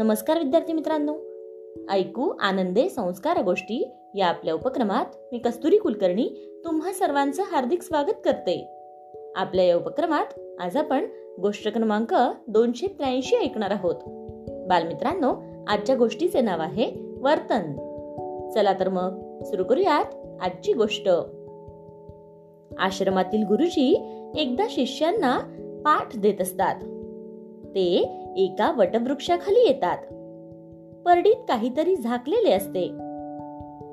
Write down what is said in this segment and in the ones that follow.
नमस्कार विद्यार्थी मित्रांनो. ऐकू आनंदे संस्कार गोष्टी या आपल्या उपक्रमात मी कस्तुरी कुलकर्णी तुम्हा सर्वांचं हार्दिक स्वागत करते. आपल्या या उपक्रमात आज आपण गोष्ट क्रमांक दोनशे त्र्याऐंशी ऐकणार आहोत. बालमित्रांनो आजच्या गोष्टीचे नाव आहे वर्तन. चला तर मग सुरू करूयात आजची गोष्ट. आश्रमातील गुरुजी एकदा शिष्यांना पाठ देत असतात. ते एका वटवृक्षाखाली येतात. परडीत काहीतरी झाकलेले असते.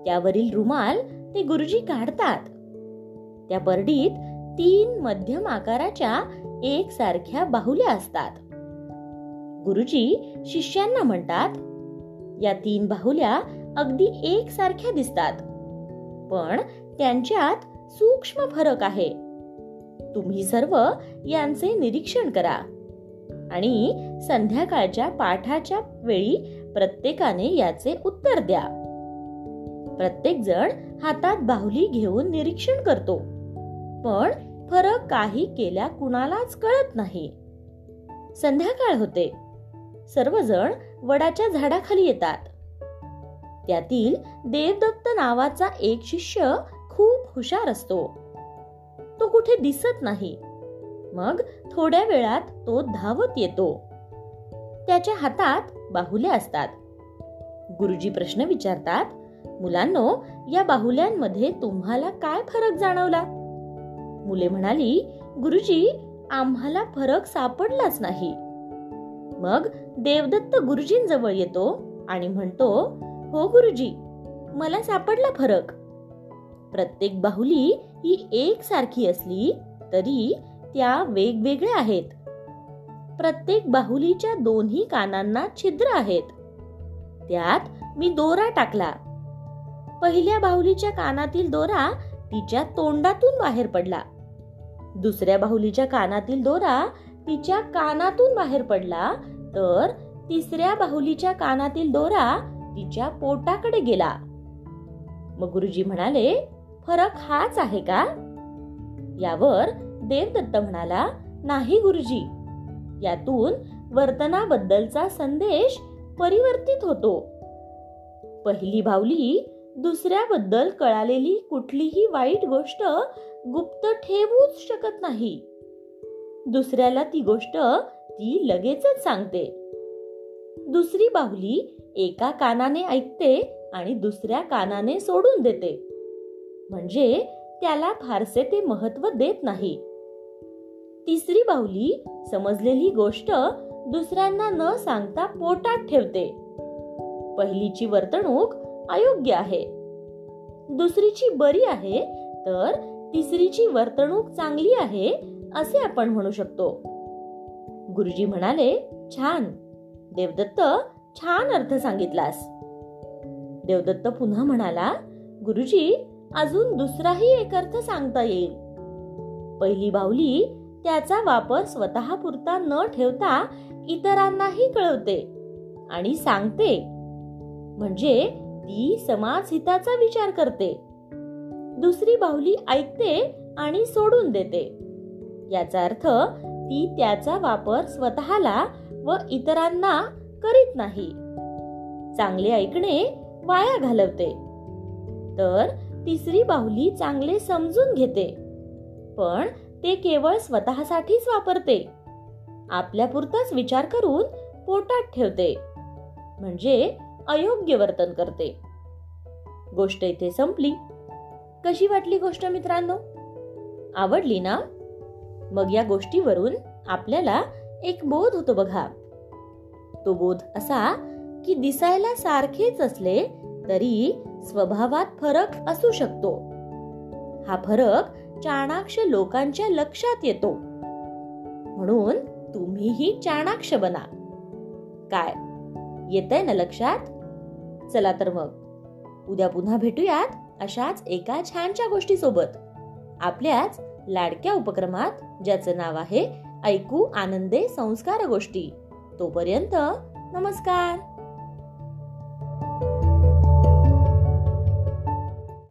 त्यावरील रुमाल ते गुरुजी काढतात. त्या परडीत तीन मध्यम आकाराच्या एक सारख्या बाहुल्या असतात. गुरुजी शिष्यांना म्हणतात या तीन बाहुल्या अगदी एक सारख्या दिसतात पण त्यांच्यात सूक्ष्म फरक आहे. तुम्ही सर्व यांचे निरीक्षण करा. आणि संध्याकाळच्या पाठाच्या वेळी प्रत्येकाने याचे उत्तर द्या. प्रत्येक जण हातात बाहुली घेऊन निरीक्षण करतो. पण फरक काही केल्या कुणालाच कळत नाही. संध्याकाळ होते. सर्वजण वडाच्या झाडाखाली येतात. त्यातील देवदत्त नावाचा एक शिष्य खूप हुशार असतो. तो कुठे दिसत नाही. मग थोड्या वेळात तो धावत येतो. त्याच्या हातात बाहुल्या असतात. गुरुजी प्रश्न विचारतात मुलांनो या बाहुल्यांमध्ये तुम्हाला काय फरक जाणवला? मुले म्हणाली गुरुजी आम्हाला फरक सापडलाच नाही. मग देवदत्त गुरुजींजवळ येतो आणि म्हणतो हो गुरुजी मला सापडला फरक. प्रत्येक बाहुली ही एकसारखी असली तरी त्या वेगवेगळ्या आहेत. प्रत्येक बाहुलीच्या दोन्ही कानांना छिद्र आहेत. त्यात मी दोरा टाकला. पहिल्या बाहुलीच्या कानातील दोरा तिच्या तोंडातून बाहेर पडला. दुसऱ्या बाहुलीच्या कानातील दोरा तिच्या कानातून बाहेर पडला तर तिसऱ्या बाहुलीच्या कानातील दोरा तिच्या पोटाकडे गेला. मग गुरुजी म्हणाले फरक हाच आहे का? यावर देवदत्त म्हणाला नाही गुरुजी. यातून वर्तनाबद्दलचा संदेश परिवर्तित होतो. पहिली बावली दुसऱ्याबद्दल कळालेली कुठलीही वाईट गोष्ट गुप्त ठेवूच शकत नाही. दुसऱ्याला ती गोष्ट ती लगेचच सांगते. दुसरी बाहुली एका कानाने ऐकते आणि दुसऱ्या कानाने सोडून देते. म्हणजे त्याला फारसे ते महत्त्व देत नाही. तिसरी बाहुली समजलेली गोष्ट दुसऱ्यांना न सांगता पोटात ठेवते. पहिलीची वर्तणूक अयोग्य आहे. दुसरीची बरी आहे तर तिसरीची वर्तणूक चांगली आहे असे आपण म्हणू शकतो. गुरुजी म्हणाले छान. देवदत्त छान अर्थ सांगितलास. देवदत्त पुन्हा म्हणाला गुरुजी अजून दुसराही एक अर्थ सांगता येईल. पहिली बाहुली त्याचा वापर स्वतः पुरता न ठेवता इतरांनाही कळवते आणि सांगते. म्हणजे ती समाज हिताचा विचार करते. दुसरी बाहुली ऐकते आणि सोडून देते. याचा अर्थ ती त्याचा वापर स्वतःला व इतरांना करीत नाही. चांगले ऐकणे वाया घालवते. तर तिसरी बाहुली चांगले समजून घेते. पण ते केवळ स्वतःसाठीच वापरते. आपल्यापुरताच विचार करून पोटात ठेवते. म्हणजे अयोग्य वर्तन करते. गोष्ट इथे संपली. कशी वाटली गोष्ट मित्रांनो? आवडली ना? मग या गोष्टीवरून आपल्याला एक बोध होतो बघा. तो बोध असा की दिसायला सारखेच असले तरी स्वभावात फरक असू शकतो. हा फरक चाणाक्ष लोकांच्या लक्षात येतो. म्हणून तुम्हीही चाणाक्ष बना. काय? येत आहे ना लक्षात? चला तर मग. उद्या पुन्हा भेटूयात अशाच एका छानच्या गोष्टी सोबत आपल्याच लाडक्या उपक्रमात ज्याचं नाव आहे ऐकू आनंदे संस्कार गोष्टी. तोपर्यंत नमस्कार!